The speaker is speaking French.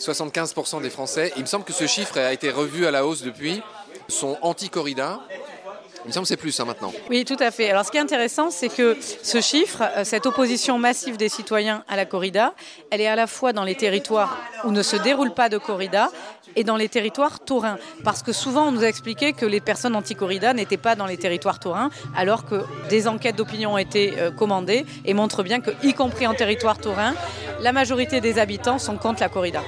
75% des Français, il me semble que ce chiffre a été revu à la hausse depuis, sont anti-corrida. Il me semble que c'est plus hein, maintenant. Oui, tout à fait. Alors ce qui est intéressant, c'est que ce chiffre, euh, cette opposition massive des citoyens à la corrida, elle est à la fois dans les territoires où ne se déroule pas de corrida et dans les territoires taurins. Parce que souvent, on nous a expliqué que les personnes anti-corrida n'étaient pas dans les territoires taurins, alors que des enquêtes d'opinion ont été euh, commandées et montrent bien que, y compris en territoire taurin, la majorité des habitants sont contre la corrida.